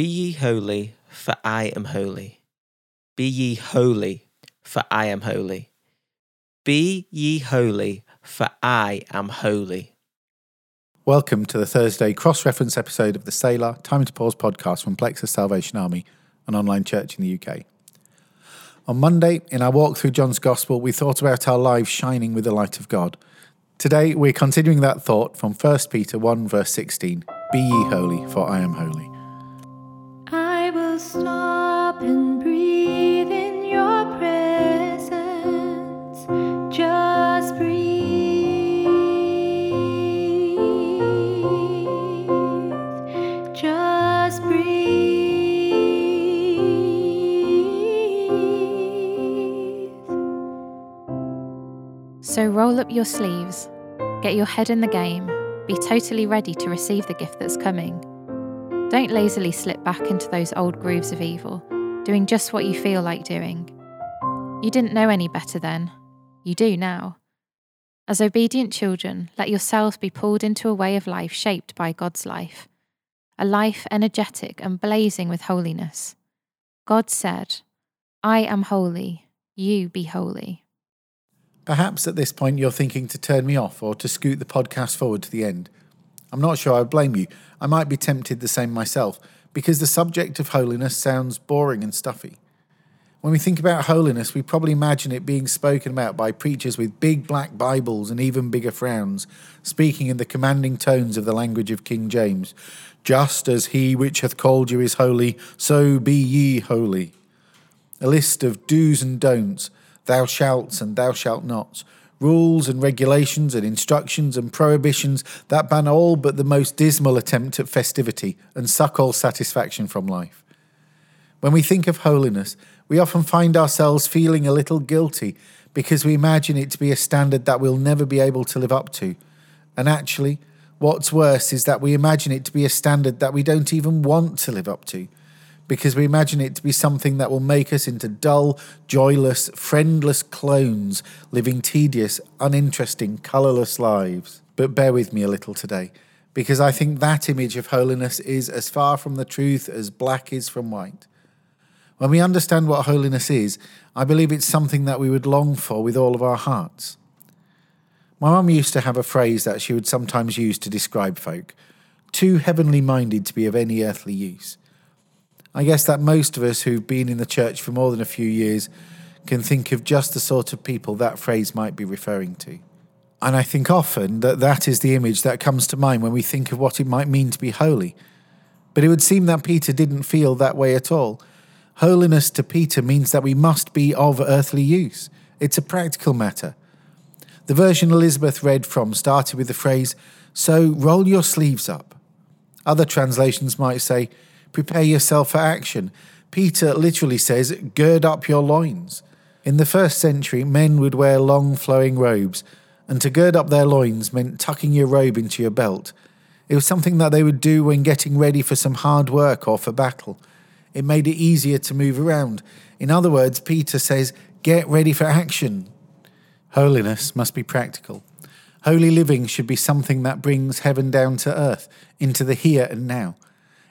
Be ye holy, for I am holy. Be ye holy, for I am holy. Be ye holy, for I am holy. Welcome to the Thursday cross reference episode of the Selah Time to Pause podcast from Plexus Salvation Army, an online church in the UK. On Monday, in our walk through John's Gospel, we thought about our lives shining with the light of God. Today, we're continuing that thought from 1 Peter 1, verse 16 Be ye holy, for I am holy. Stop and breathe in your presence. Just breathe. Just breathe. So roll up your sleeves, get your head in the game, be totally ready to receive the gift that's coming. Don't lazily slip back into those old grooves of evil, doing just what you feel like doing. You didn't know any better then. You do now. As obedient children, let yourselves be pulled into a way of life shaped by God's life, a life energetic and blazing with holiness. God said, I am holy, you be holy. Perhaps at this point you're thinking to turn me off or to scoot the podcast forward to the end. I'm not sure I blame you. I might be tempted the same myself because the subject of holiness sounds boring and stuffy. When we think about holiness, we probably imagine it being spoken about by preachers with big black Bibles and even bigger frowns, speaking in the commanding tones of the language of King James. Just as he which hath called you is holy, so be ye holy. A list of do's and don'ts, thou shalt and thou shalt not, rules and regulations and instructions and prohibitions that ban all but the most dismal attempt at festivity and suck all satisfaction from life. When we think of holiness, we often find ourselves feeling a little guilty because we imagine it to be a standard that we'll never be able to live up to. And actually, what's worse is that we imagine it to be a standard that we don't even want to live up to because we imagine it to be something that will make us into dull, joyless, friendless clones living tedious, uninteresting, colourless lives. But bear with me a little today, because I think that image of holiness is as far from the truth as black is from white. When we understand what holiness is, I believe it's something that we would long for with all of our hearts. My mum used to have a phrase that she would sometimes use to describe folk too heavenly minded to be of any earthly use. I guess that most of us who've been in the church for more than a few years can think of just the sort of people that phrase might be referring to. And I think often that that is the image that comes to mind when we think of what it might mean to be holy. But it would seem that Peter didn't feel that way at all. Holiness to Peter means that we must be of earthly use. It's a practical matter. The version Elizabeth read from started with the phrase, So roll your sleeves up. Other translations might say, Prepare yourself for action. Peter literally says, Gird up your loins. In the first century, men would wear long flowing robes, and to gird up their loins meant tucking your robe into your belt. It was something that they would do when getting ready for some hard work or for battle. It made it easier to move around. In other words, Peter says, Get ready for action. Holiness must be practical. Holy living should be something that brings heaven down to earth, into the here and now.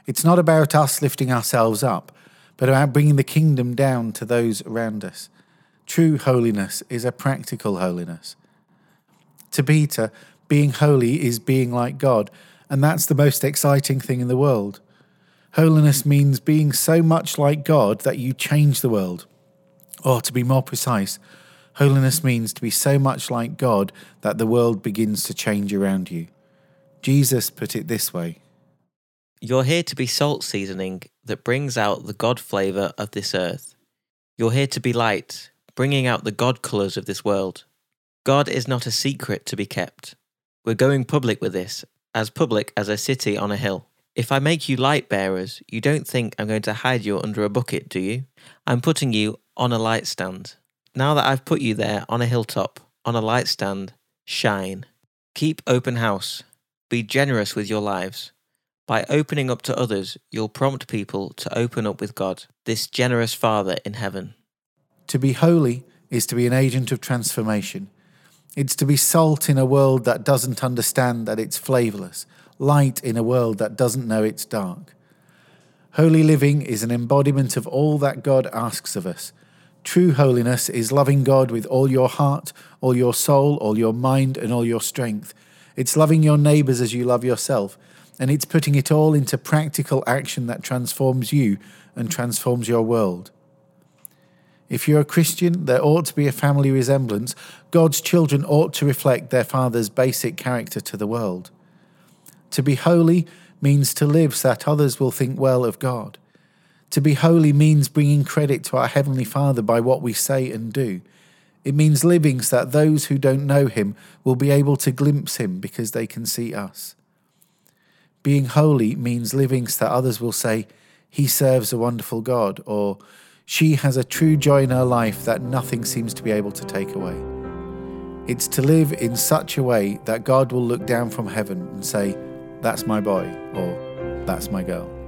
It's not about us lifting ourselves up, but about bringing the kingdom down to those around us. True holiness is a practical holiness. To Peter, being holy is being like God, and that's the most exciting thing in the world. Holiness means being so much like God that you change the world. Or to be more precise, holiness means to be so much like God that the world begins to change around you. Jesus put it this way You're here to be salt seasoning that brings out the God flavour of this earth. You're here to be light, bringing out the God colours of this world. God is not a secret to be kept. We're going public with this, as public as a city on a hill. If I make you light bearers, you don't think I'm going to hide you under a bucket, do you? I'm putting you on a light stand. Now that I've put you there on a hilltop, on a light stand, shine. Keep open house. Be generous with your lives. By opening up to others, you'll prompt people to open up with God, this generous Father in heaven. To be holy is to be an agent of transformation. It's to be salt in a world that doesn't understand that it's flavourless, light in a world that doesn't know it's dark. Holy living is an embodiment of all that God asks of us. True holiness is loving God with all your heart, all your soul, all your mind, and all your strength. It's loving your neighbours as you love yourself, and it's putting it all into practical action that transforms you and transforms your world. If you're a Christian, there ought to be a family resemblance. God's children ought to reflect their Father's basic character to the world. To be holy means to live so that others will think well of God. To be holy means bringing credit to our Heavenly Father by what we say and do. It means living so that those who don't know Him will be able to glimpse Him because they can see us. Being holy means living so that others will say, He serves a wonderful God, or She has a true joy in her life that nothing seems to be able to take away. It's to live in such a way that God will look down from heaven and say, That's my boy, or That's my girl.